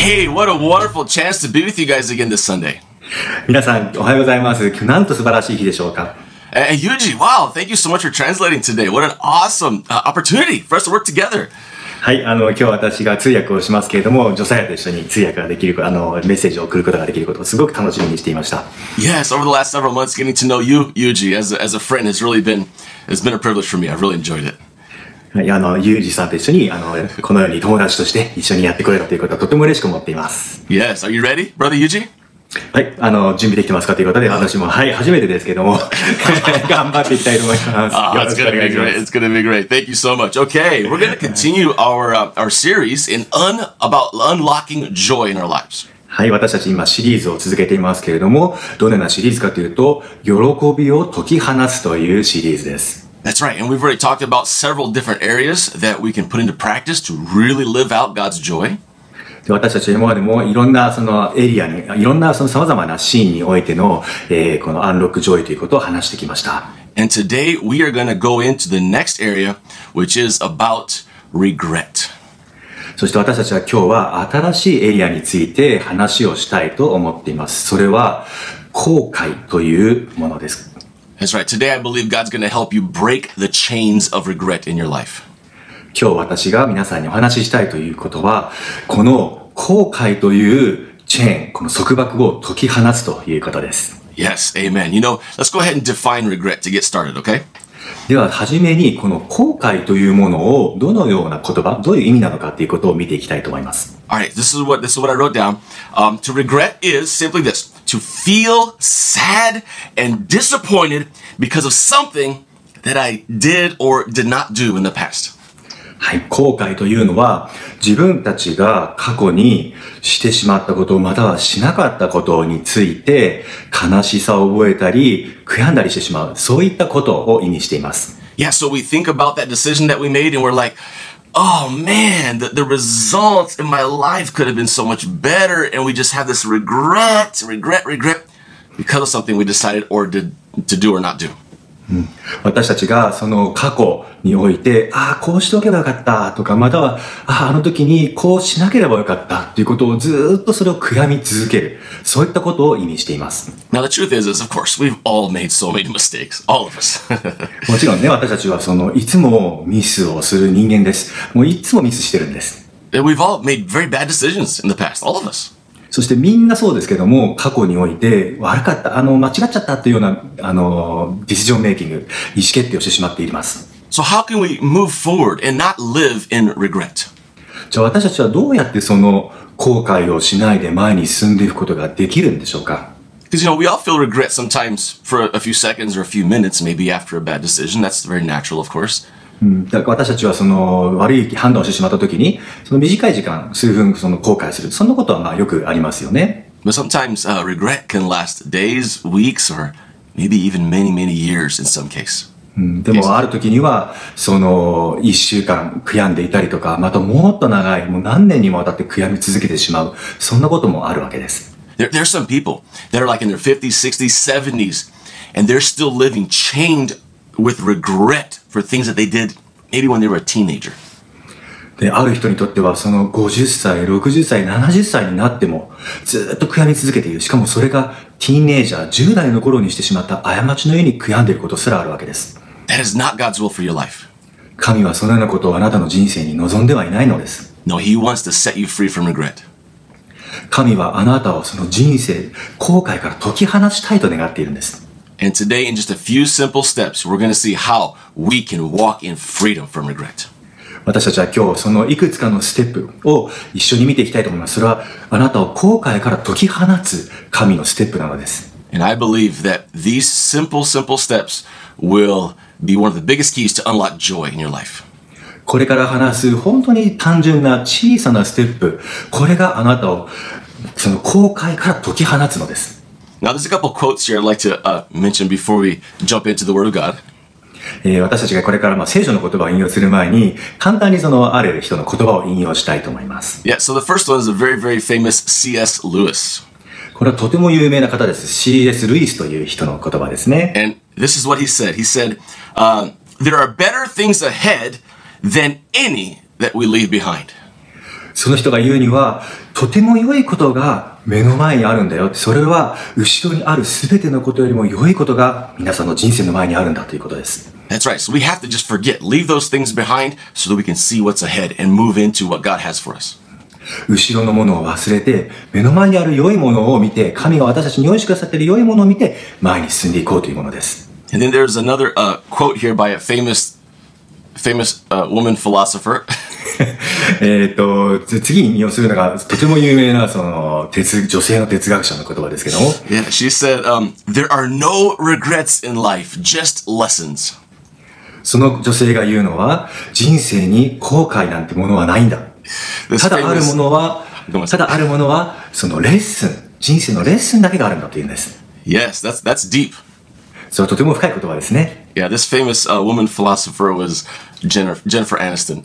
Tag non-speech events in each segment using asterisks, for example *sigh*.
Hey, what a wonderful chance to be with you guys again this Sunday. 皆さん、おはようございます。今日なんと素晴らしい日でしょうか。 And Yuji, wow, thank you so much for translating today. What an awesome uh, opportunity for us to work together. はい、あの、今日私が通訳をしますけれども、ジョサヤと一緒に通訳ができる、あの、メッセージを送ることができることをすごく楽しみにしていました。 Yes, over the last several months, getting to know you, Yuji, as a, as a friend has really been has been a privilege for me. I've really enjoyed it. はい、あの、ユージさんと一緒に、あの、このように友達として一緒にやってこれたということはとても嬉しく思っています。Yes, are you ready, brother Yuji? はい、あの、準備できてますかということで、私も、はい、初めてですけども、*laughs* 頑張っていきたいと思います。Oh, よろ it's gonna be great. す。It's gonna be great. Thank you so much. Okay, we're gonna *laughs* continue our uh, our series in un about unlocking joy in our lives. はい、私たち今シリーズを続けていますけれども、どのようなシリーズかというと、喜びを解き放つというシリーズです。That's right, and we've already talked about several different areas that we can put into practice to really live out God's joy. で私たちは今までもいろんなそのエリアに、いろんなその様々なシーンにおいての、えーこのアンロックジョイということを話してきました。And today we are going to go into the next area, which is about regret. そして私たちは今日は新しいエリアについて話をしたいと思っています。それは後悔というものです。That's right. Today I believe God's going to help you break the chains of regret in your life. 今日私が皆さんにお話ししたいということは、この後悔というチェーン、この束縛を解き放つということです。Yes, amen. You know, let's go ahead and define regret to get started, okay? では、はじめにこの後悔というものをどのような言葉、どういう意味なのかということを見ていきたいと思います。All right, this is what this is what I wrote down. Um, to regret is simply this: to feel sad and disappointed because of something that I did or did not do in the past. はい、後悔というのは自分たちが過去にしてしまったことまたはしなかったことについて悲しさを覚えたり悔やんだりしてしまうそういったことを意味しています。 Yeah, so we think about that decision that we made and we're like, oh man, the, the results in my life could have been so much better. And we just have this regret, regret, regret because of something we decided or did to do or not do. 私たちがその過去において、ああ、こうしておけばよかったとか、または、ああ、あの時にこうしなければよかったっていうことをずーっとそれを悔やみ続ける。そういったことを意味しています。Now, the truth is, is of course, we've all made so many mistakes, all of us. *laughs* もちろんね、私たちはその、いつもミスをする人間です。もういつもミスしてるんです。We've all made very bad decisions in the past, all of us. そしてみんなそうですけども、過去において悪かった、あの、間違っちゃったというような、あの、ディシジョンメイキング、意思決定をしてしまっています。So, how can we move forward and not live in regret? じゃあ私たちはどうやってその後悔をしないで前に進んでいくことができるんでしょうか Because, you know, we all feel regret sometimes for a few seconds or a few minutes, maybe after a bad decision. That's very natural, of course. だから私たちはその悪い判断をしてしまった時に、その短い時間、数分その後悔する。そんなことはまあよくありますよね。But sometimes uh, regret can last days, weeks, or maybe even many, many years in some case. うんでもある時には、その一週間悔やんでいたりとか、またもっと長い、もう何年にもわたって悔やみ続けてしまう。そんなこともあるわけです。There, there are some people that are like in their 50s, 60s, 70s, and they're still living chained with regret for things that they did maybe when they were a teenager. で、ある人にとっては、その50歳、60歳、70歳になっても、ずっと悔やみ続けている。しかもそれが、ティーンエイジャー、10代の頃にしてしまった過ちのように悔やんでいることすらあるわけです。That is not God's will for your life. 神はそのようなことをあなたの人生に望んではいないのです。No, He wants to set you free from regret. 神はあなたをその人生、後悔から解き放したいと願っているんです。And today, in just a few simple steps, we're going to see how we can walk in freedom from regret. 私たちは今日そのいくつかのステップを一緒に見ていきたいと思います。それはあなたを後悔から解き放つ神のステップなのです。And I believe that these simple, simple steps will be one of the biggest keys to unlock joy in your life. これから話す本当に単純な小さなステップ、これがあなたをその後悔から解き放つのです。Now, there's a couple quotes here I'd like to uh, mention before we jump into the Word of God. えー私たちがこれからまあ聖書の言葉を引用する前に、簡単にそのある人の言葉を引用したいと思います。Yeah, so the first one is a very, very famous C.S. Lewis. これはとても有名な方です。C.S. ルイスという人の言葉ですね。And this is what he said. He said, um, There are better things ahead than any that we leave behind. その人が言うには、とても良いことが目の前にあるんだよ。それは後ろにある全てのことよりも良いことが皆さんの人生の前にあるんだということです。That's right. So we have to just forget, leave those things behind so that we can see what's ahead and move into what God has for us. 後ろのものを忘れて、目の前にある良いものを見て、神が私たちに用意してくださっている良いものを見て、前に進んでいこうというものです。And then there's another uh, quote here by a famous, famous uh, woman philosopher. えっと、つ次に引用するのが、とても有名な、その、哲、女性の哲学者の言葉ですけども、yeah, she said, um, "There are no regrets in life, just lessons." その女性が言うのは、人生に後悔なんてものはないんだ。ただあるものはただあるものは、そのレッスン、人生のレッスンだけがあるんだというんです。yes, that's that's deep. それはとても深い言葉ですね。Yeah, this famous uh, woman philosopher was Jennifer, Jennifer Aniston.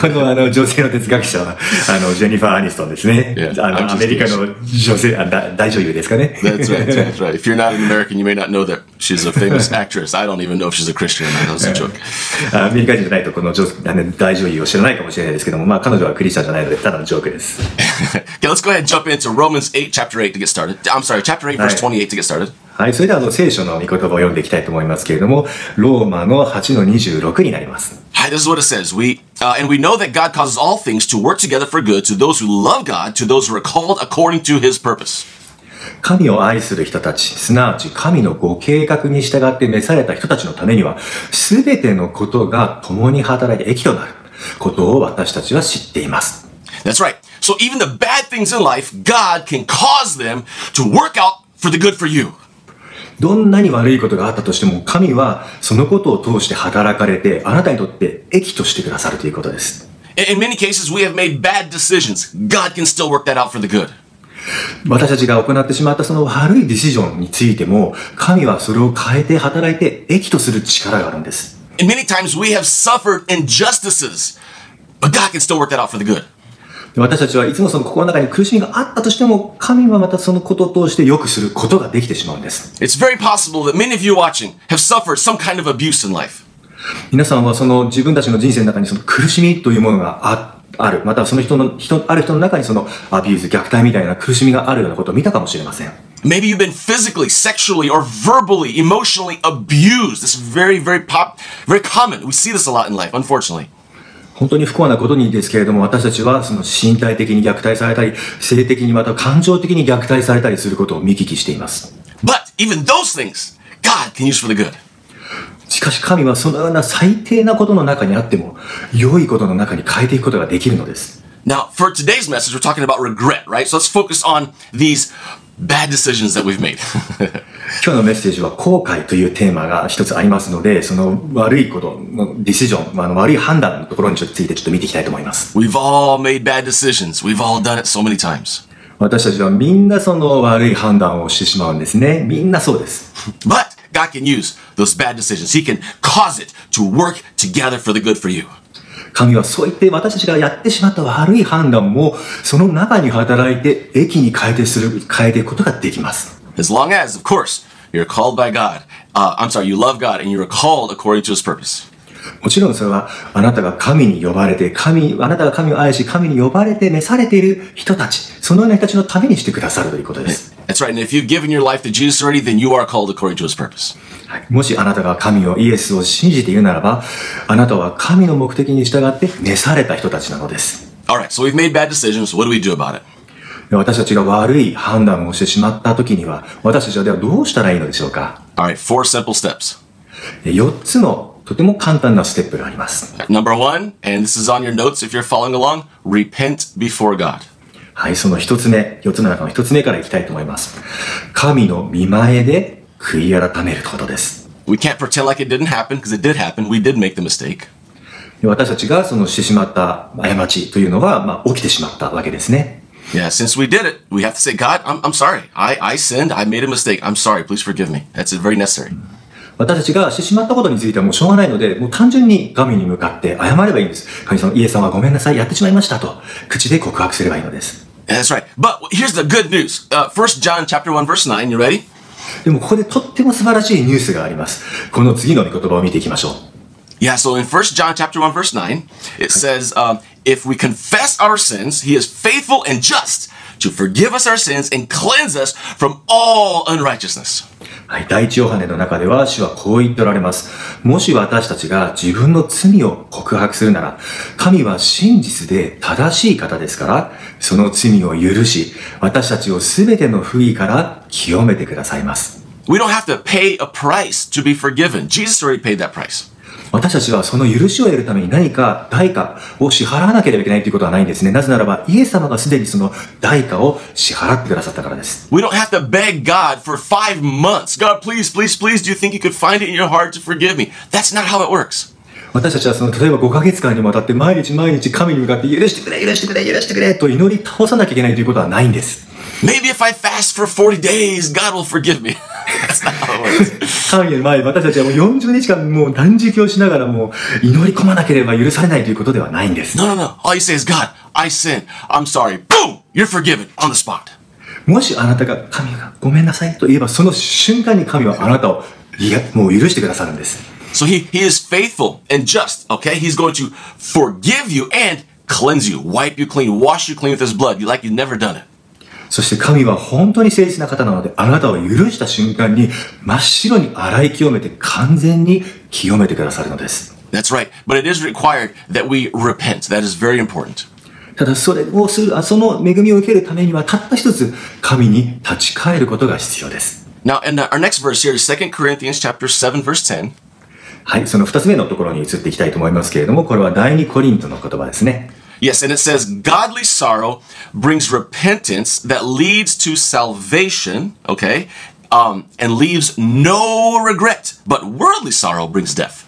このあの女性の哲学者は、あの、ジェニファー・アニストンですね。Yeah, あの、アメリカの女性、あだ大女優ですかね。That's right, that's right. If you're not an American, you may not know that she's a famous actress. I don't even know if she's a Christian. or not. That was a joke. アメリカ人じゃないとこの女あの大女優を知らないかもしれないですけども、まあ彼女はクリスチャンじゃないので、ただのジョークです。Okay, let's go ahead and jump into Romans 8, chapter 8 to get started. I'm sorry, chapter 8, verse Right. 28 to get started. はい、それではあの聖書の御言葉を読んでいきたいと思いますけれども、ローマの8の26になります。Hi, this is what it says. We uh, and we know that God causes all things to work together for good to those who love God, to those who are called according to His purpose. 神を愛する人たち、すなわち神のご計画に従って召された人たちのためには、すべてのことが共に働いて益となることを私たちは知っています。That's right. So even the bad things in life, God can cause them to work out for the good for you. どんなに悪いことがあったとしても、神はそのことを通して働かれて、あなたにとって益としてくださるということです。In, many cases, we have made bad decisions. God can still work that out for the good. 私たちが行ってしまったその悪いディシジョンについても、神はそれを変えて働いて益とする力があるんです。And many times we have suffered injustices, but God can still work that out for the good. で私たちはいつもその心の中に苦しみがあったとしても、神はまたそのことを通して良くすることができてしまうんです。It's very possible that many of you watching have suffered some kind of abuse in life. 皆さんはその自分たちの人生の中にその苦しみというものがあある。またはその人の、人、ある人の中にそのアビューズ、虐待みたいな苦しみがあるようなことを見たかもしれません。Maybe you've been physically, sexually, or verbally, emotionally abused. This is very, very pop, very common. We see this a lot in life, unfortunately. 本当に不幸なことにですけれども、私たちはその身体的に虐待されたり、性的にまた感情的に虐待されたりすることを見聞きしています。But even those things, God can use for the good. しかし神はそのような最低なことの中にあっても、良いことの中に変えていくことができるのです。Now, for today's message, we're talking about regret, right? So let's focus on these bad decisions that we've made. 今日のメッセージは後悔というテーマが一つありますので、その悪いことのディシジョン、まああの悪い判断のところについてちょっと見ていきたいと思います。we've all made bad decisions. We've all done it so many times. 私たちはみんなその悪い判断をしてしまうんですね。みんなそうです。But God can use those bad decisions. He can cause it to work together for the good for you. 神はそう言って私たちがやってしまった悪い判断も、その中に働いて益に変えてする、変えていくことができます。As long as, of course, you're called by God. Uh, I'm sorry, you love God and you are called according to his purpose. もちろんそれはあなたが神に呼ばれて、神、あなたが神を愛し、神に呼ばれて召されている人たち、そのような人たちのためにしてくださるということです。That's right. And if you've given your life to Jesus already, then you are called according to his purpose. はいもしあなたが神をイエスを信じているならば、あなたは神の目的に従って召された人たちなのです。All right, so we've made bad decisions. What do we do about it? で私たちが悪い判断をしてしまった時には、私たちはではどうしたらいいのでしょうか All right, four simple steps. 4つのとても簡単なステップがあります。Number one, and this is on your notes if you're following along, repent before God. はい、その1つ目、4つの中の1つ目からいきたいと思います。神の見前で悔い改めることです。We can't pretend like it didn't happen because it did happen. We did make the mistake. で私たちがそのしてしまった過ちというのは、まあ、起きてしまったわけですね。Yeah, since we did it, we have to say, God, I'm, I'm sorry. I, I sinned. I made a mistake. I'm sorry. Please forgive me. That's very necessary. 私たちがしてしまったことについてはもうしょうがないので、もう単純に神に向かって謝ればいいんです。神様、イエス様ごめんなさい、やってしまいましたと、口で告白すればいいのです。That's right. But here's the good news. Uh, 1 John chapter 1 verse 9. You ready? でもここでとっても素晴らしいニュースがあります。この次の御言葉を見ていきましょう。Yeah, so in 1 John chapter 1 verse 9, it says, um, if we confess our sins, he is faithful and just to forgive us our sins and cleanse us from all unrighteousness. はい、第一ヨハネの中では主はこう言っておられます。もし私たちが自分の罪を告白するなら、神は真実で正しい方ですから、その罪を許し、私たちをすべての不義から清めてくださいます。We don't have to pay a price to be forgiven. Jesus already paid that price. 私たちはその許しを得るために何か代価を支払わなければいけないということはないんですね。なぜならば、イエス様がすでにその代価を支払ってくださったからです。We don't have to beg God for five months. God, please, please, please, do you think you could find it in your heart to forgive me? That's not how it works. 私たちはその、例えば5ヶ月間にもわたって毎日毎日神に向かって許してくれ、許してくれ、許してくれと祈り倒さなきゃいけないということはないんです。Maybe if I fast for 40 days, God will forgive me. *laughs* That's not how it works. 神の前に私たちはもう40日間もう断食をしながらもう祈り込まなければ許されないということではないんです。 No, no, no. All you say is, God, I sin. I'm sorry. Boom! You're forgiven on the spot. もしあなたが神がごめんなさいと言えばその瞬間に神はあなたをいやもう許してくださるんです。 So he, he is faithful and just, okay? He's going to forgive you and cleanse you, wipe you clean, wash you clean with his blood, you like you've never done it. そして神は本当に誠実な方なので、あなたを許した瞬間に真っ白に洗い清めて完全に清めてくださるのです。That's right. But it is required that we repent. That is very important. ただそれをする、あその恵みを受けるためにはたった一つ神に立ち返ることが必要です。Now, and our next verse here is 2 Corinthians chapter 7, verse 10. はい、その二つ目のところに移っていきたいと思いますけれども、これは第二コリントの言葉ですね。Yes, and it says, Godly sorrow brings repentance that leads to salvation, okay, um, and leaves no regret. But worldly sorrow brings death.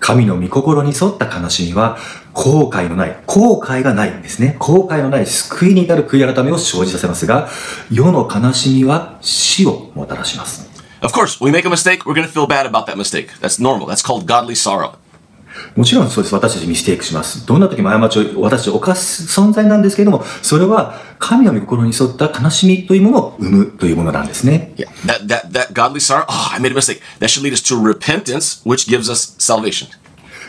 神の御心に沿った悲しみは後悔のない、後悔がないんですね。後悔のない救いに至る悔い改めを生じさせますが、世の悲しみは死をもたらします。 Of course, we make a mistake, we're going to feel bad about that mistake. That's normal. That's called godly sorrow. もちろんそうです。私たちミステイクします。どんな時も過ちを私たち犯す存在なんですけれども、それは神の御心に沿った悲しみというものを生むというものなんですね。Yeah, that, that, that godly sorrow, oh, I made a mistake. That should lead us to repentance, which gives us salvation.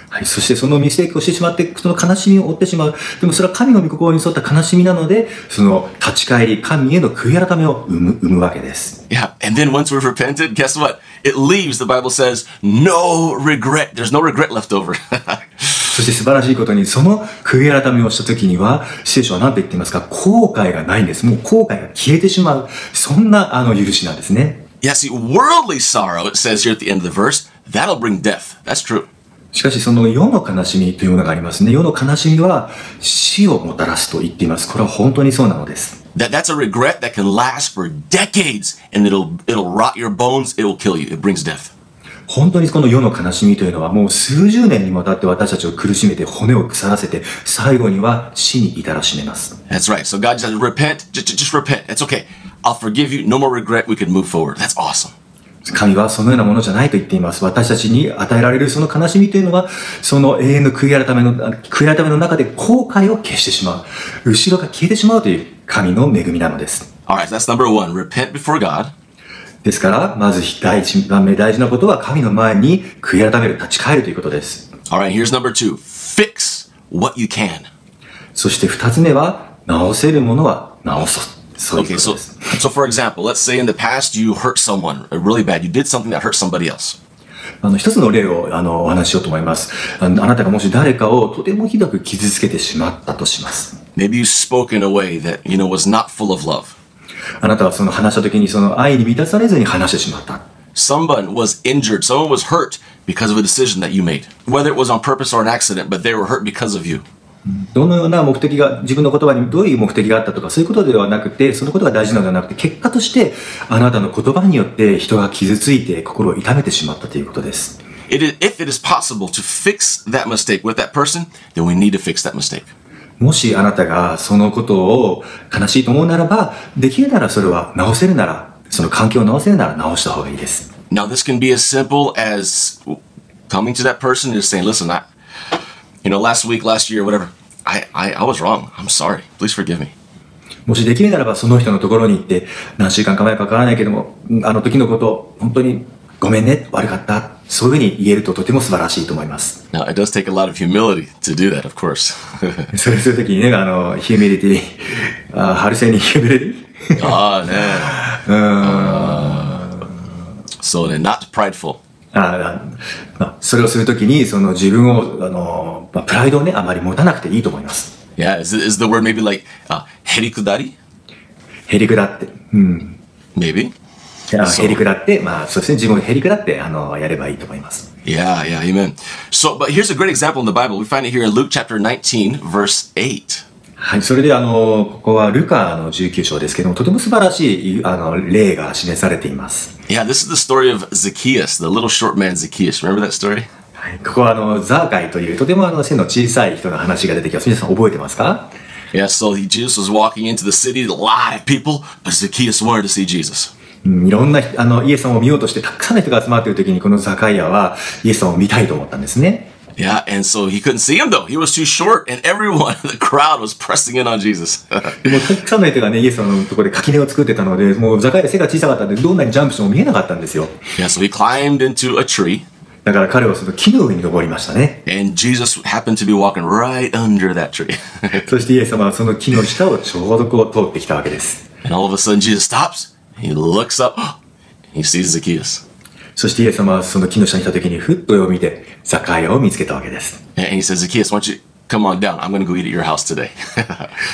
はい、そしてそのミステイクをしてしまって、その悲しみを負ってしまう。でもそれは神の御心に沿った悲しみなので、その立ち返り、神への悔い改めを生む生むわけです。Yeah, and then once we've repented, guess what? It leaves, the Bible says, no regret. There's no regret left over. そして素晴らしいことに、その悔い改めをした時には、聖書は何と言っていますか後悔がないんです。もう後悔が消えてしまう。そんなあの許しなんですね。yeah, see, worldly sorrow, it says here at the end of the verse, that'll bring death. That's true. しかしその世の悲しみというものがありますね。世の悲しみは死をもたらすと言っています。これは本当にそうなのです。That, that's a regret that can last for decades and it'll, it'll rot your bones. It'll kill you. It brings death. 本当にこの世の悲しみというのはもう数十年にもわたって私たちを苦しめて骨を腐らせて最後には死に至らしめます。That's right. So God says, repent. Just, just repent. It's okay. I'll forgive you. No more regret. We can move forward. That's awesome. 神はそのようなものじゃないと言っています。私たちに与えられるその悲しみというのは、その永遠の悔い改めの、悔い改めの中で後悔を消してしまう。後ろが消えてしまうという神の恵みなのです。All right. That's number one. Repent before God. ですから、まず第一番目大事なことは神の前に悔い改める、立ち返るということです。All right. Here's number two. Fix what you can. そして二つ目は、直せるものは直そう。そういう Okay, こと so です。 so for example, let's say in the past you hurt someone really bad. You did something that hurt somebody else. あの、一つの例を、あの、お話ししようと思います。あのあなたがもし誰かをとてもひどく傷つけてしまったとします。 Maybe you spoke in a way that you know was not full of love. あなたはその話した時にその愛に満たされずに話してしまった。 Someone was injured. Someone was hurt because of a decision that you made. Whether it was on purpose or an accident, but they were hurt because of you. どのような目的が、自分の言葉にどういう目的があったとか、そういうことではなくて、そのことが大事なのではなくて、結果として、あなたの言葉によって人が傷ついて心を痛めてしまったということです。It is, if it is possible to fix that mistake with that person, then we need to fix that mistake. もしあなたがそのことを悲しいと思うならば、できるならそれは直せるなら、その環境を直せるなら直した方がいいです。Now, this can be as simple as coming to that person and just saying, listen, I, you know, last week, last year, whatever, I, I, I was wrong. I'm sorry. Please forgive me. もしできるならばその人のところに行って、何週間か前かわからないけども、あの時のこと、本当にごめんね、悪かった。そういうふうに言えるととても素晴らしいと思います。Now, it does take a lot of humility to do that, of course. それするときにね、あの、ヒューミリティ、あハルセにヒューミリティ ah, man. So then, not prideful. あまあ、それをするときに、その自分を、あの、まあ、プライドをね、あまり持たなくていいと思います。Yeah, is, is the word maybe like uh, herikudari? へりくだって。うん。Maybe. へりくだって、まあ、そうですね、自分をへりくだって、あの、やればいいと思います。Yeah, yeah, amen. So, but here's a great example in the Bible. We find it here in Luke chapter 19, verse 8. はい、それであの、ここはルカの19章ですけども、とても素晴らしい、あの、例が示されています。Yeah, this is the story of Zacchaeus, the little short man Zacchaeus. Remember that story? はい、ここはあの、ザーカイという、とてもあの、背の小さい人の話が出てきます。皆さん覚えてますか Yeah, so Jesus was walking into the city, a lot of people, but Zacchaeus wanted to see Jesus. うんいろんな人、あの、イエス様を見ようとして、たくさんの人が集まっている時に、このザカイアは、イエス様を見たいと思ったんですね。Yeah, and so he couldn't see him though. He was too short, and everyone in the crowd was pressing in on Jesus. *laughs* でも、たくさんの人がね、イエス様のところで垣根を作ってたので、もうザカイア背が小さかったんで、どんなにジャンプしても見えなかったんですよ。 yeah, so he climbed into a tree, だから彼はその木の上に登りましたね。 and Jesus happened to be walking right under that tree. *laughs* そしてイエス様はその木の下をちょうどこう通ってきたわけです。 and all of a sudden, Jesus stops. He looks up. *gasps* He sees Zacchaeus. そしてイエス様はその木の下にいた時にふっと上を見て、ザカイアを見つけたわけです。And he says, Zacchaeus, why don't you come on down? I'm going to go eat at your house today.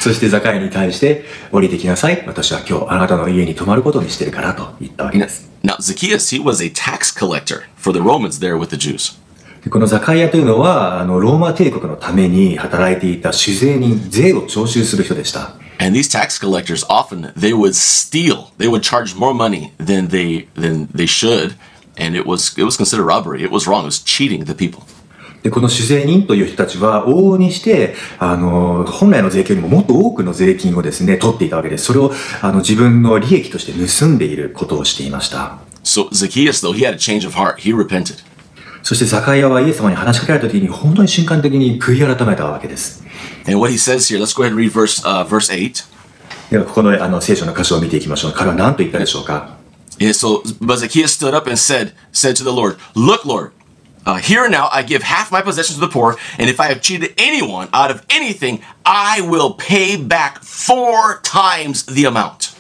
そしてザカイアに対して、降りてきなさい。私は今日あなたの家に泊まることにしてるからと言ったわけです。now, Zacchaeus, he was a tax collector for the Romans there with the Jews. でこのザカイアというのは、あの、ローマ帝国のために働いていた酒税人、税を徴収する人でした。And these tax collectors often they would steal. They would charge more money than they than they should, and it was it was considered robbery. It was wrong. It was cheating the people. で、この酒税人という人たちは、往々にして、あの、本来の税金よりももっと多くの税金をですね、取っていたわけです。それを、あの、自分の利益として盗んでいることをしていました。So Zacchaeus, though he had a change of heart, he repented. そしてザカイアはイエス様に話しかけられた時に、本当に瞬間的に悔い改めたわけです。And what he says here, let's go ahead and read verse uh, verse eight. では、ここのあの聖書の箇所を見ていきましょう。彼は何と言ったでしょうか Yeah, so but Zacchaeus stood up and said said to the Lord, "Look, Lord, uh, here and now I give half my possessions to the poor, and if I have cheated anyone out of anything, I will pay back four times the amount."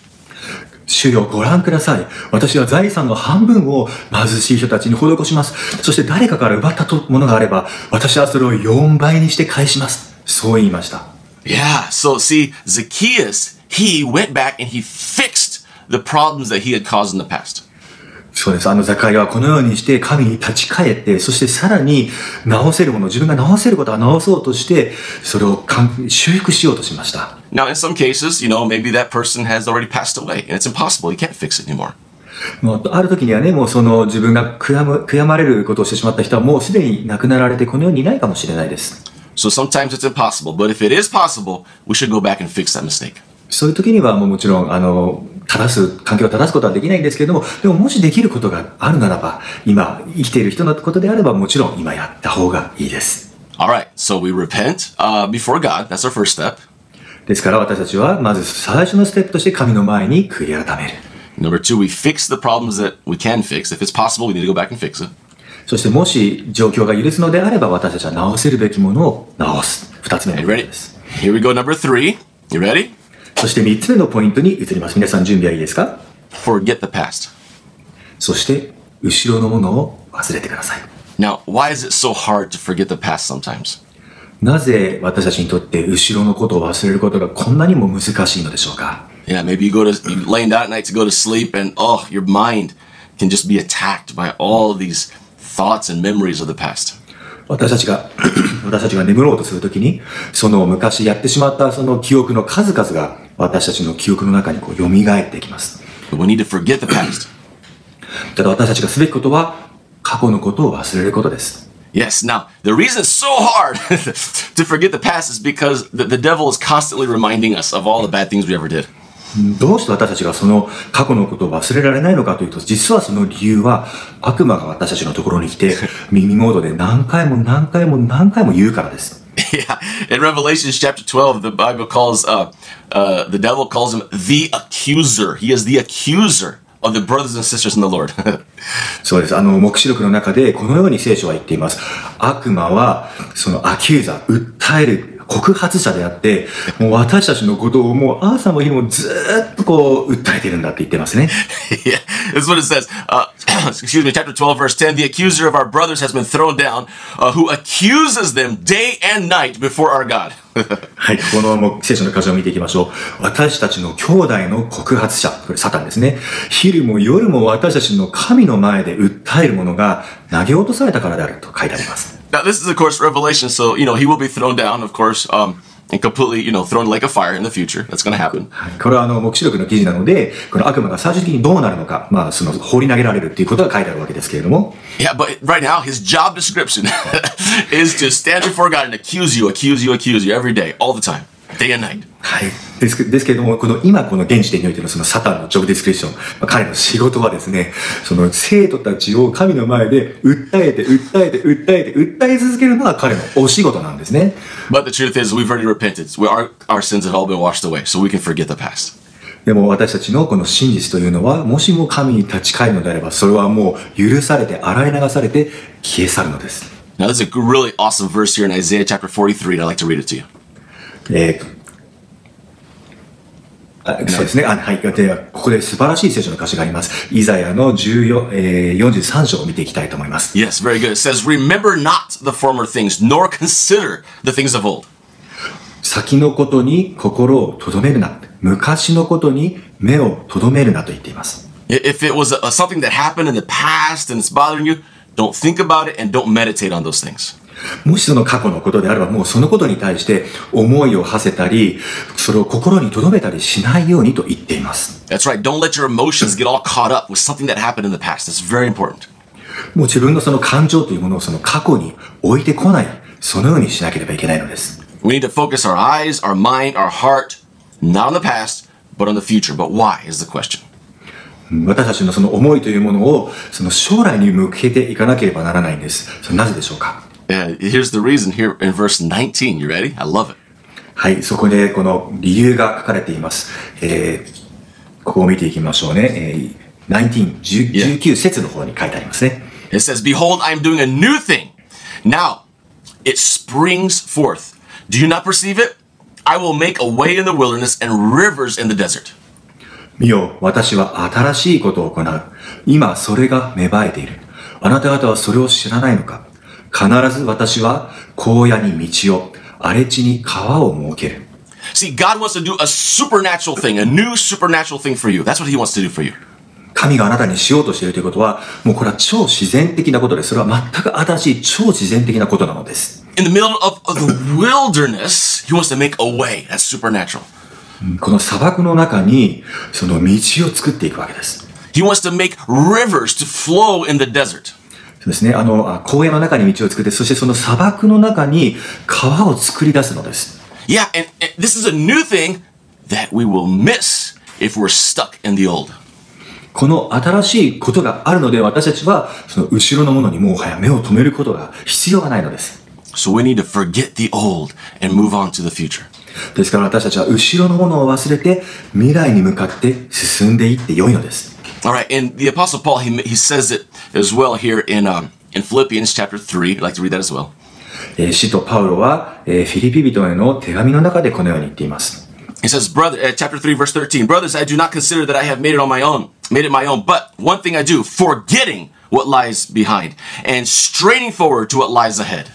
主よご覧ください。私は財産の半分を貧しい人たちに施します。そして誰かから奪ったものがあれば、私はそれを4倍にして返します。そう言いました。 Yeah, so see, Zacchaeus, he went back and he fixed the problems that he had caused in the past. そうです。あのザカイアはこのようにして神に立ち返って、そしてさらに直せるもの、自分が直せることは直そうとして、それを修復しようとしました。Now, in some cases, you know, maybe that person has already passed away and it's impossible. He can't fix it anymore. もうある時にはね、もうその自分が悔やむ悔やまれることをしてしまった人はもうすでに亡くなられてこの世にいないかもしれないです。So sometimes it's impossible, but if it is possible, we should go back and fix that mistake. そういう時にはもうもちろん、あの、正す、環境を正すことはできないんですけれども、でももしできることがあるならば、今生きている人のことであればもちろん今やった方がいいです。All right, so we repent uh, before God. That's our first step. ですから私たちはまず最初のステップとして神の前に悔い改める。Number two, we fix the problems that we can fix. If it's possible, we need to go back and fix it. そしてもし状況が許すのであれば私たちは直せるべきものを直す。二つ目の ready? トです。Here we go. Number three. You ready? そして三つ目のポイントに移ります。皆さん準備はいいですか Forget the past. そして後ろのものを忘れてください。Now, why is it so hard to forget the past sometimes? なぜ私たちにとって後ろのことを忘れることがこんなにも難しいのでしょうか Yeah, maybe you go to you laying down at night to go to sleep, and oh, your mind can just be attacked by all these thoughts and memories of the past. 私たちが、私たちが眠ろうとするときに、その昔やってしまったその記憶の数々が私たちの記憶の中にこう蘇ってきます。But we need to forget the past. ただ私たちがすべきことは過去のことを忘れることです。Yes, now, the reason it's so hard to forget the past is because the, the devil is constantly reminding us of all the bad things we ever did. どうして私たちがその過去のことを忘れられないのかというと、実はその理由は悪魔が私たちのところに来て、耳モードで何回も何回も何回も言うからです。Yeah, in Revelations chapter 12, the Bible calls, uh, uh, the devil calls him the accuser. He is the accuser of the brothers and sisters in the Lord. そうです。あの、目視録の中でこのように聖書は言っています。悪魔は、そのアキューザー、訴える、告発者であって、もう私たちのことをもう朝も昼もずーっとこう、訴えてるんだって言ってますね。yeah, this is what it says. Uh, excuse me, chapter 12, verse 10. The accuser of our brothers has been thrown down, uh, who accuses them day and night before our God. はい、このもう聖書の箇所を見ていきましょう。私たちの兄弟の告発者、これサタンですね。昼も夜も私たちの神の前で訴えるものが投げ落とされたからであると書いてあります。Now, this is, of course, Revelation, so, you know, he will be thrown down, of course, um, and completely, you know, thrown like a fire in the future. That's going to happen. はいこれはあの、目視録の記事なので、この悪魔が最終的にどうなるのか、まあ、その、放り投げられるっていうことが書いてあるわけですけれども、 Yeah, but right now, his job description *laughs* is to stand before God and accuse you, accuse you, accuse you every day, all the time, day and night. はい。ですけですけれども、この今この現時点においてのそのサタンのジョブディスクリプション、まあ彼の仕事はですね、その生徒たちを神の前で訴えて、訴えて、訴えて、訴え続けるのが彼のお仕事なんですね。But the truth is, we've already repented. We, our, our sins have all been washed away, so we can forget the past. でも私たちのこの真実というのは、もしも神に立ち返るのであれば、それはもう許されて、洗い流されて、消え去るのです。Now, there's a really awesome verse here in Isaiah chapter 43, and I'd like to read it to you. えーあそうですね。あはい。で、ここで素晴らしい聖書の歌詞があります。イザヤの14、えー、43章を見ていきたいと思います。Yes, very good. It says, Remember not the former things, nor consider the things of old. 先のことに心を留めるな。昔のことに目を留めるなと言っています。If it was a, something that happened in the past and it's bothering you, don't think about it and don't meditate on those things. もしその過去のことであれば、もうそのことに対して思いを馳せたり、それを心に留めたりしないようにと言っています。That's right. Don't let your emotions get all caught up with something that happened in the past. That's very important. もう自分のその感情というものをその過去に置いてこない。そのようにしなければいけないのです。We need to focus our eyes, our mind, our heart, not on the past, but on the future. But why is the question. 私たちのその思いというものを、その将来に向けていかなければならないんです。それなぜでしょうか Yeah, here's the reason here in verse 19. You ready? I love it. はい、そこでこの理由が書かれています。えーここを見ていきましょうね。えー19、10 Yeah. 19節の方に書いてありますね。It says, Behold, I am doing a new thing. Now it springs forth. Do you not perceive it? I will make a way in the wilderness and rivers in the desert. 見よ、私は新しいことを行う。今、それが芽生えている。あなた方はそれを知らないのか必ず私は荒野に道を、荒れ地に川を設ける。See, God wants to do a supernatural thing, a new supernatural thing for you. That's what He wants to do for you. 神があなたにしようとしているということは、もうこれは超自然的なことです。それは全く新しい超自然的なことなのです。In the middle of, the wilderness, He wants to make a way. That's supernatural. この砂漠の中に、その道を作っていくわけです。He wants to make rivers to flow in the desert. そうですね。あの、あ荒野の中に道を作って、そしてその砂漠の中に川を作り出すのです。Yeah, and, and this is a new thing that we will miss if we're stuck in the old. この新しいことがあるので、私たちは、その後ろのものにもはや目を留めることが必要がないのです。So we need to forget the old and move on to the future. ですから私たちは後ろのものを忘れて、未来に向かって進んでいって良いのです。All right, and the Apostle Paul, he, he says it as well here in, um, in Philippians chapter 3. I'd like to read that as well. えー使徒パウロは、えーフィリピ人への手紙の中でこのように言っています。 He says, brother, uh, chapter 3, verse 13, Brothers, I do not consider that I have made it on my own, made it my own, but one thing I do, forgetting what lies behind and straining forward to what lies ahead.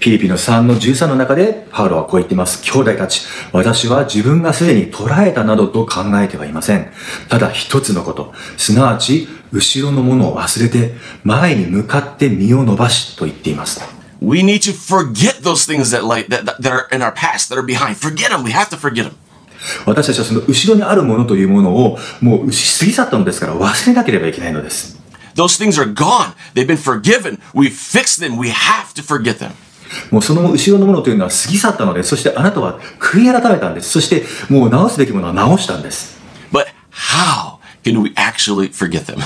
フィリピの3の13の中で、パウロはこう言っています。兄弟たち、私は自分がすでに捉えたなどと考えてはいません。ただ一つのこと、すなわち、後ろのものを忘れて、前に向かって身を伸ばしと言っています。We need to forget those things that, like, that, that, are in our past, that are behind. Forget them. We have to forget them. 私たちはその後ろにあるものというものを、もう過ぎ去ったのですから忘れなければいけないのです。Those things are gone. They've been forgiven. We fixed them. We have to forget them. もうその後ろのものというのは過ぎ去ったのです。そしてあなたは悔い改めたんです。そしてもう直すべきものは直したんです。But how can we actually forget them?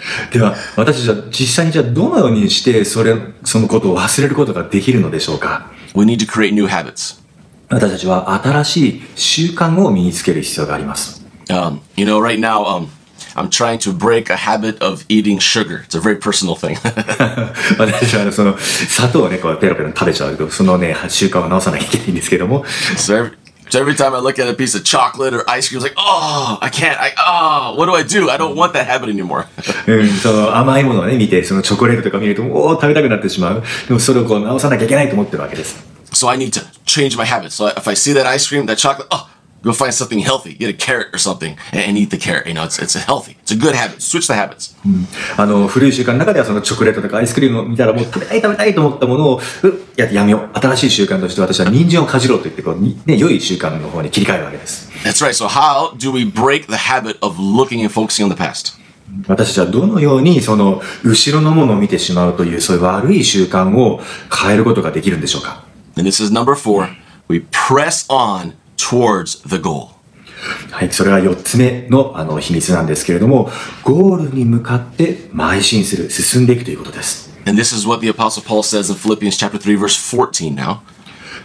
*laughs* では、私たちは実際にじゃあどのようにしてそれ、そのことを忘れることができるのでしょうか？We need to create new habits. 私たちは新しい習慣を身につける必要があります。Um, you know, right now, um, I'm trying to break a habit of eating sugar. It's a very personal thing. *laughs* *laughs* 私はあのその砂糖をね、こうペロペロ食べちゃうけど、そのね、習慣を直さなきゃいけないんですけども、 so, every, so every time I look at a piece of chocolate or ice cream, it's like, oh, I can't. I oh, what do I do? I don't want that habit anymore. *laughs* うん、その甘いものをね、見て、そのチョコレートとか見ると、おお、食べたくなってしまう。でもそれをこう直さなきゃいけないと思ってるわけです。 so I need to change my habit. So if I see that ice cream, that chocolate, oh, go find something healthy. Get a carrot or something and, eat the carrot. You know, it's it's a healthy. It's a good habit. Switch the habits. あの、古い習慣の中ではそのチョコレートとかアイスクリームを見たらもう食べたい食べたいと思ったものを、うややめよう。新しい習慣として私は人参をかじろうと言って、こう、にね、良い習慣の方に切り替えるわけです。That's right. So how do we break the habit of looking and focusing on the past? 私たちはどのようにその後ろのものを見てしまうというそういう悪い習慣を変えることができるんでしょうか And this is number four. We press on towards the goal. はい、それは4つ目のあの秘密なんですけれども、ゴールに向かって邁進する、進んでいくということです。And this is what the Apostle Paul says in Philippians chapter 3, verse 14 now.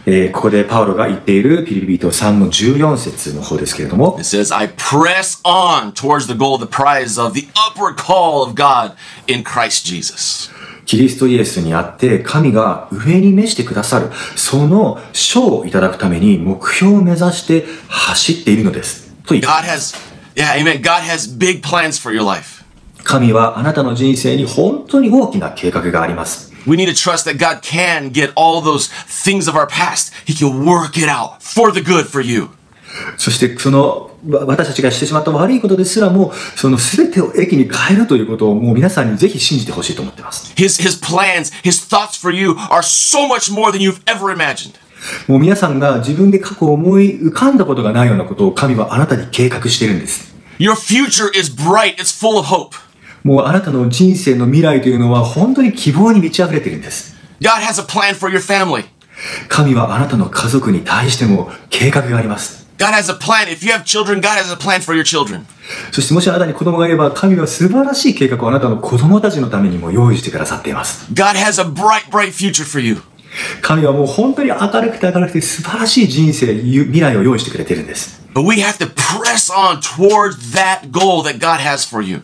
えーここでパウロが言っているピリピリと3の14節の方ですけれども It、says, I press on towards the goal, the prize of the upward call of God in Christ Jesus. キリストイエスにあって神が上に召してくださる、その賞をいただくために目標を目指して走っているのです。と言って God has, yeah, amen. God has big plans for your life. 神はあなたの人生に本当に大きな計画があります。We need to trust that God can get all those things of our past. He can work it out for the good for you. そしてそのわ私たちがしてしまった悪いことですらも、その全てを益に変えるということをもう皆さんにぜひ信じてほしいと思っています。His, his plans, his thoughts for you are so much more than you've ever imagined. もう皆さんが自分で過去思い浮かんだことがないようなことを神はあなたに計画しているんです。Your future is bright. It's full of hope. もうあなたの人生の未来というのは本当に希望に満ち溢れているんです。God has a plan for your family. 神はあなたの家族に対しても計画があります。God has a plan. If you have children, God has a plan for your children. そしてもしあなたに子供がいれば、神は素晴らしい計画をあなたの子供たちのためにも用意してくださっています。God has a bright, bright future for you. 神はもう本当に明るくて明るくて素晴らしい人生、ゆ未来を用意してくれてるんです。But we have to press on towards that goal that God has for you.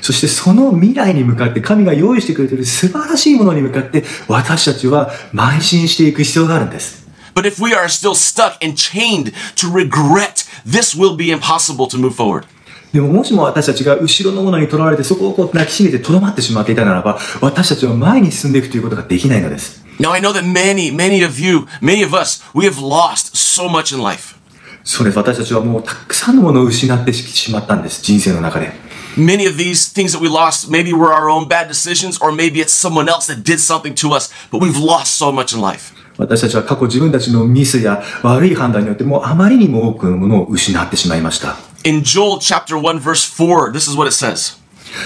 そしてその未来に向かって神が用意してくれている素晴らしいものに向かって私たちは邁進していく必要があるんです。But if we are still stuck and chained to regret, this will be impossible to move forward. でももしも私たちが後ろのものにとらわれてそこをこう抱きしめてとどまってしまっていたならば私たちは前に進んでいくということができないのです。 Now I know that many, many of you, many of us, we have lost so much in life. そうです。私たちはもうたくさんのものを失ってしまったんです。人生の中で。 Many of these things that we lost maybe were our own bad decisions, or maybe it's someone else that did something to us, but we've lost so much in life. 私たちは過去自分たちのミスや悪い判断によってもうあまりにも多くのものを失ってしまいました。In Joel chapter 1, verse 4, this is what it says.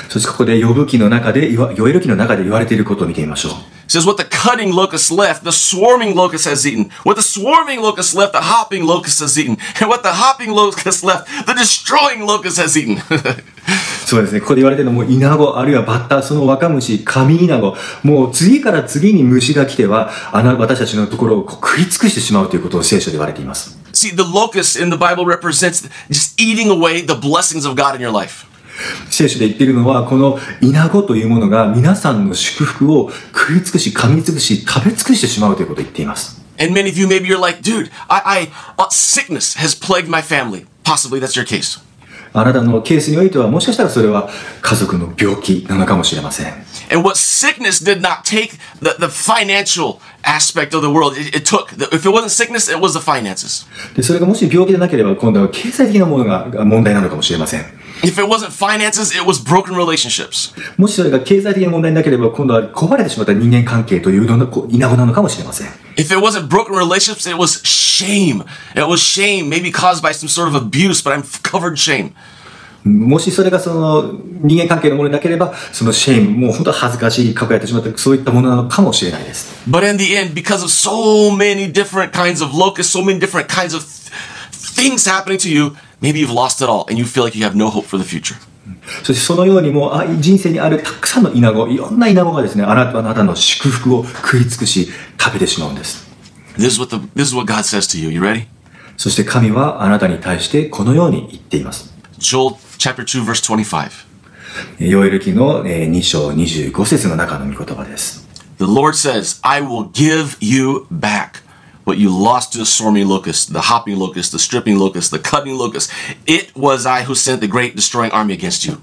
そしてここで呼ぶ記の中で、ヨエル記の中で言われていることを見てみましょう。It says, What the cutting locust left, the swarming locust has eaten. What the swarming locust left, the hopping locust has eaten. *laughs* And what the hopping locust left, the destroying locust has eaten. *laughs* そうですね。ここで言われてるのも、イナゴ、あるいはバッタ、その若虫、カミイナゴ、もう次から次に虫が来ては、あの、私たちのところをこう食い尽くしてしまうということを聖書で言われています。 See, the locust in the Bible represents just eating away the blessings of God in your life. 聖書で言っているのは、このイナゴというものが皆さんの祝福を食い尽くし、噛み尽くし、食べ尽くしてしまうということを言っています。And many of you, maybe you're like, dude, I, I uh, sickness has plagued my family. Possibly that's your case. あなたのケースにおいては、もしかしたらそれは家族の病気なのかもしれません。And what sickness did not take the, the financial aspect of the world, it, it took. If it wasn't sickness, it was the finances. で、それがもし病気でなければ、今度は経済的なものがが問題なのかもしれません。If it wasn't finances, it was broken relationships. もしそれが経済的な問題になければ、今度は壊れてしまった人間関係というののこう稲子なのかもしれません。 If it wasn't broken relationships, it was shame. It was shame, maybe caused by some sort of abuse, but I'm covered in shame. もしそれがその人間関係のものでなければ、そのシェイム、もう本当恥ずかしい過去やってしまった、そういったものなのかもしれないです。 But in the end, because of so many different kinds of locusts, so many different kinds of th- things happening to you, maybe you've lost it all and you feel like you have no hope for the future. そしてそのようにもうあ人生にあるたくさんの稲子、いろんな稲子がですね、あなたあなたの祝福を食い尽くし、食べてしまうんです。This is what the this is what God says to you. You ready? そして神はあなたに対してこのように言っています。Joel chapter 2, verse 25. ヨエル記のえー2章25節の中の御言葉です。The Lord says, I will give you back what you lost to the stormy locust, the hopping locust, the stripping locust, the cutting locust. It was I who sent the great destroying army against you.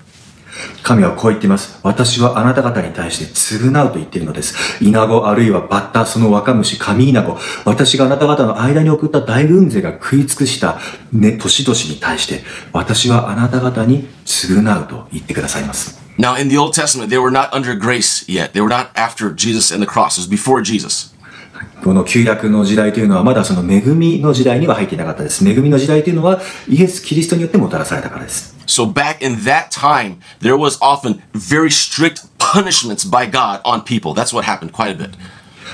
神はこう言っています。私はあなた方に対して償うと言っているのです。イナゴあるいはバッタ、その若虫、神イナゴ。私があなた方の間に送った大軍勢が食い尽くした、ね、年々に対して、私はあなた方に償うと言ってくださいます。Now, in the Old Testament, they were not under grace yet. They were not after Jesus and the cross. It was before Jesus. この旧約の時代というのはまだその恵みの時代には入っていなかったです。恵みの時代というのはイエス・キリストによってもたらされたからです。So back in that time, there was often very strict punishments by God on people. That's what happened quite a bit.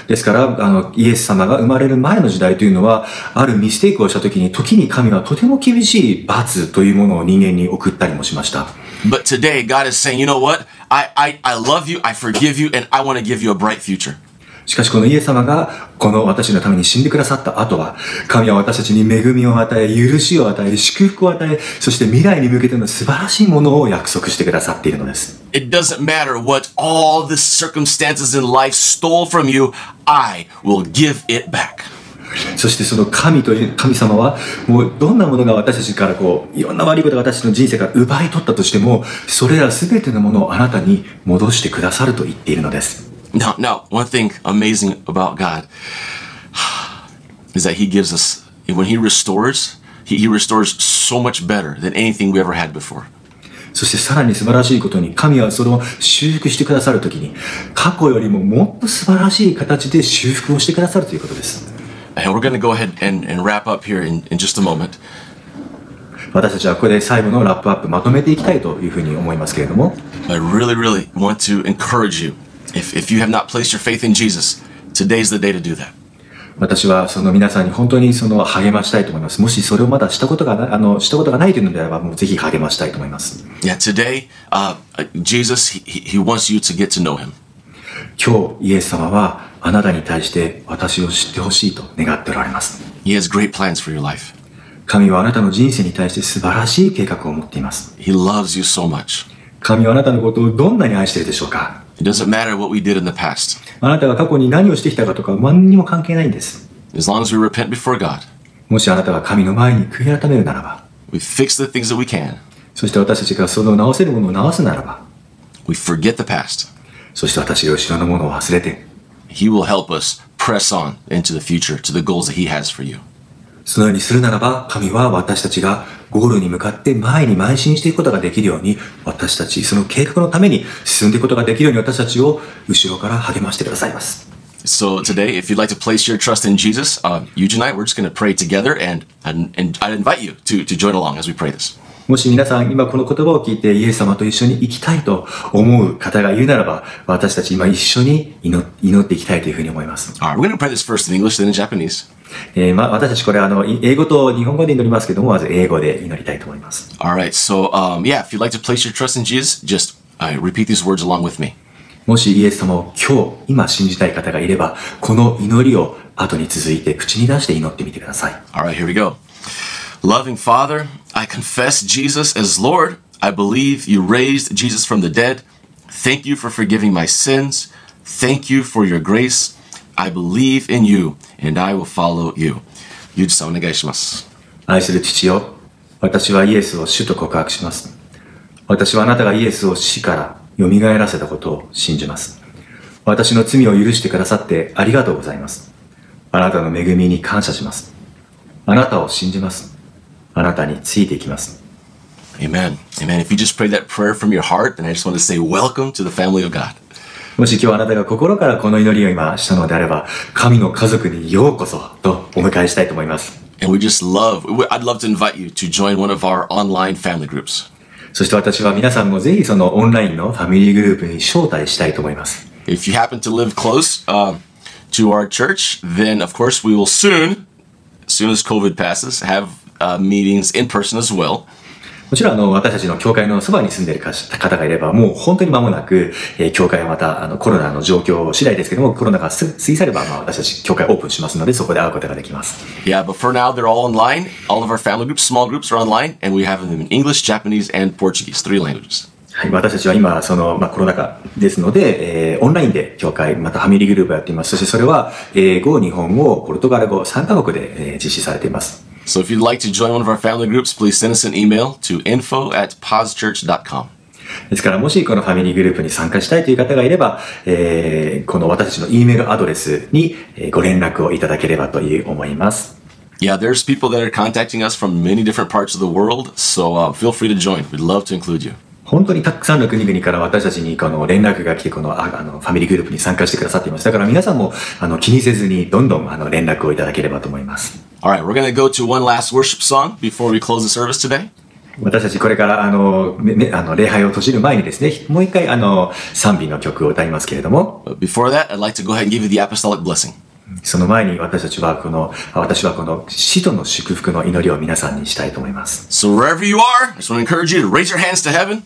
ですから、あの、イエス様が生まれる前の時代というのは、あるミステイクをした時に、時に神はとても厳しい罰というものを人間に送ったりもしました。But today, God is saying, you know what? I, I, I love you, I forgive you, and I want to give you a bright future. しかしこのイエス様が、この私のために死んでくださった後は、神は私たちに恵みを与え、許しを与え、祝福を与え、そして未来に向けての素晴らしいものを約束してくださっているのです。It doesn't matter what all the circumstances in life stole from you, I will give it back. そしてその神という神様は、もうどんなものが私たちからこう、いろんな悪いことが私の人生から奪い取ったとしても、それら全てのものをあなたに戻してくださると言っているのです。Now, now, one thing amazing about God *sighs* is that He gives us, when He restores, He, he restores so much better than anything we ever had before. そしてさらに素晴らしいことに、神はその修復してくださるときに、過去よりももっと素晴らしい形で修復をしてくださるということです。 And we're going to go ahead and, and wrap up here in, in just a moment. 私たちはここで最後のラップアップまとめていきたいというふうに思いますけれども、 I really, really want to encourage you. If, if you have not placed your faith in Jesus, today's the day to do that. 私はその皆さんに本当にその励ましたいと思います。もしそれをまだしたことがなあのしたことがないというのであれば、もうぜひ励ましたいと思います。Yeah, today, uh, Jesus, he, he wants you to get to know Him. 今日、イエス様はあなたに対して私を知ってほしいと願っておられます。He has great plans for your life. 神はあなたの人生に対して素晴らしい計画を持っています。He loves you so much. 神はあなたのことをどんなに愛しているでしょうか It doesn't matter what we did in the past. あなたが過去に何をしてきたかとか何にも関係ないんです。 As long as we repent before God, もしあなたが神の前に悔い改めるならば、 we fix the things that we can, そして私たちがその直せるものを直すならば、 we forget the past. そして私が後ろのものを忘れて、 He will help us press on into the future to the goals that He has for you. そのようにするならば、神は私たちがゴールに向かって前に邁進していくことができるように、私たち、その計画のために進んでいくことができるように私たちを後ろから励ましてくださいます。So today, if you'd like to place your trust in Jesus, uh, Yuji and I, we're just going to pray together, and, and and I'd invite you to to join along as we pray this. もし皆さん今この言葉を聞いてイエス様と一緒に生きたいと思う方がいるならば、私たち今一緒に祈祈っていきたいというふうに思います。All right, we're going to pray this first in English, then in Japanese. えーまあ、私たちこれあの、い英語と日本語で祈りますけども、まず英語で祈りたいと思います。 All right, so um, yeah, if you'd like to place your trust in Jesus, just uh, repeat these words along with me. もしイエス様を今日、今信じたい方がいれば、この祈りを後に続いて口に出して祈ってみてください。 All right, here we go. Loving Father, I confess Jesus as Lord. I believe you raised Jesus from the dead. Thank you for forgiving my sins. Thank you for your grace. I believe in you and I will follow you. ゆうじさんお願いします。愛する父よ、私はイエスを主と告白します。私はあなたがイエスを死から蘇らせたことを信じます。私の罪を許してくださってありがとうございます。あなたの恵みに感謝します。あなたを信じます。あなたについていきます。Amen. Amen. If you just prayed that prayer from your heart, then I just want to say welcome to the family of God. もし今日あなたが心からこの祈りを今したのであれば、神の家族にようこそとお迎えしたいと思います。And we just love, I'd love to invite you to join one of our online family groups. そして私は皆さんもぜひそのオンラインのファミリーグループに招待したいと思います。If you happen to live close uh, to our church, then of course we will soon, as soon as COVID passes, have uh, meetings in person as well. もちろんあの私たちの教会のそばに住んでいる方がいればもう本当に間もなく、えー、教会はまたあのコロナの状況次第ですけどもコロナが過ぎ去ればまあ私たち教会オープンしますのでそこで会うことができます。Yeah, but for now they're all online. All of our family groups, small groups are online and we have them in English, Japanese and Portuguese, three languages. はい、私たちは今、その、まあ、コロナ禍ですので、えー、オンラインで教会、またファミリーグループをやっています。そしてそれは、英語、日本語、ポルトガル語、3カ国で、えー、実施されています。So if you'd like to join one of our family groups, please send us an email to info at pauschurch.com. ですから、もしこのファミリーグループに参加したいという方がいれば、えー、この私たちの E メールアドレスにご連絡をいただければという思います。Yeah, there's people that are contacting us from many different parts of the world, so uh, feel free to join. We'd love to include you. 本当にたくさんの国々から私たちにこの連絡が来て、このあのファミリーグループに参加してくださっています。だから皆さんもあの気にせずにどんどんあの連絡をいただければと思います。Alright, we're gonna go to one last worship song before we close the service today. 私たちこれからあの、ね、あの礼拝を閉じる前にですね、もう一回あの賛美の曲を歌いますけれども。Before that, I'd like to go ahead and give you the apostolic blessing. その前に私たちはこの、私はこの使徒の祝福の祈りを皆さんにしたいと思います。So wherever you are, I just want to encourage you to raise your hands to heaven.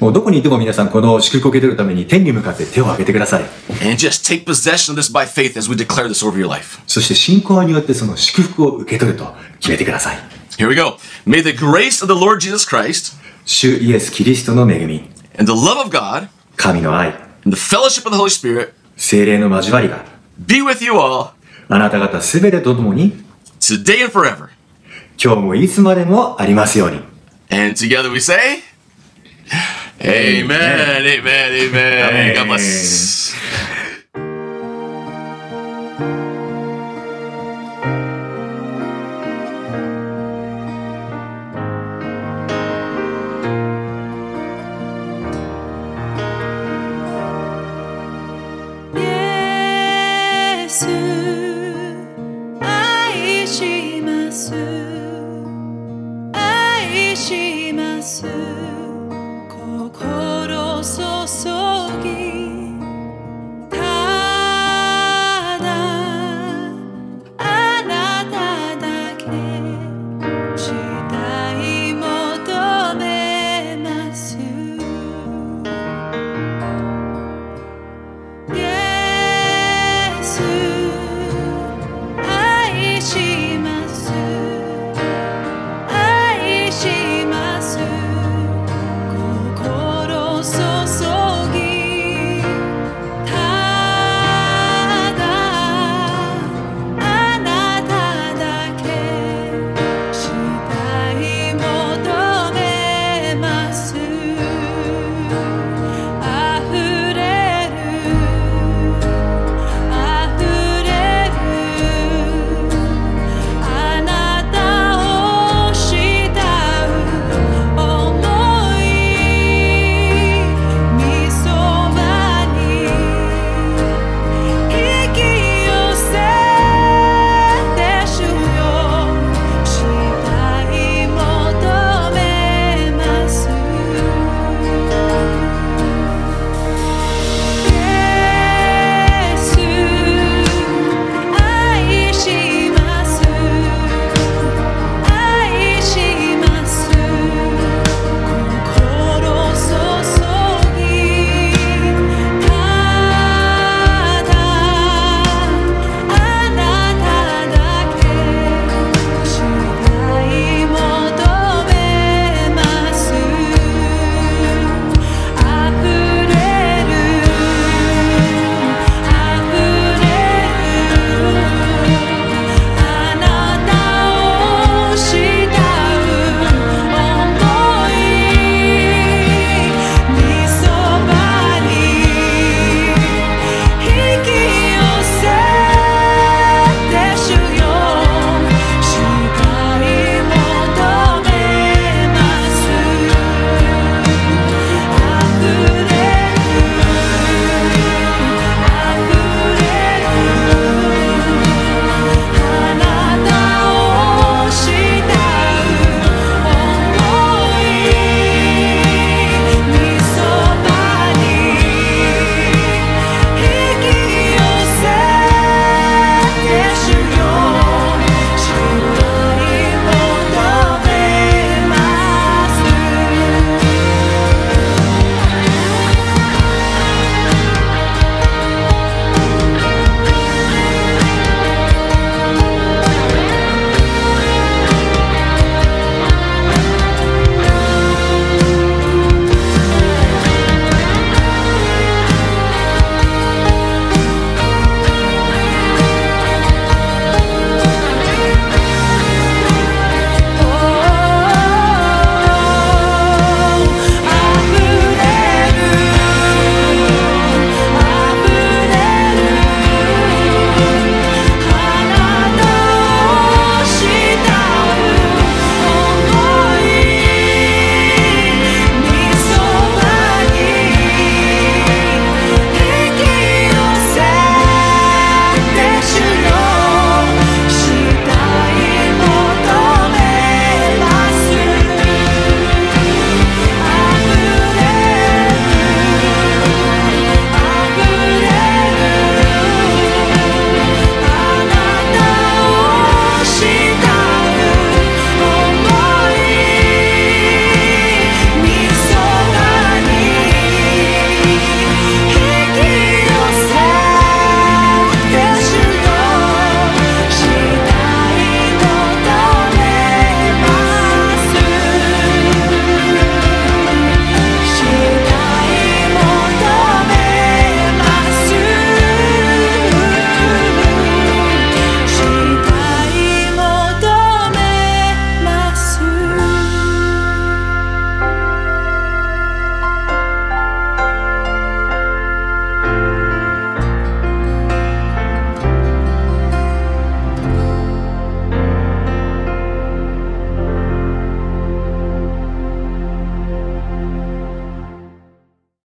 もうどこにいても皆さんこの祝福を受け取るために天に向かって手を挙げてください。そして信仰によってその祝福を受け取ると決めてください。Here we go. May the grace of the Lord Jesus Christ 主イエス・キリストの恵み and the love of God 神の愛 and the fellowship of the Holy Spirit 精霊の交わりが be with you all あなた方すべてと共に today and forever 今日もいつまでもありますように And together we say Amen. Amen. Amen. Amen. God bless.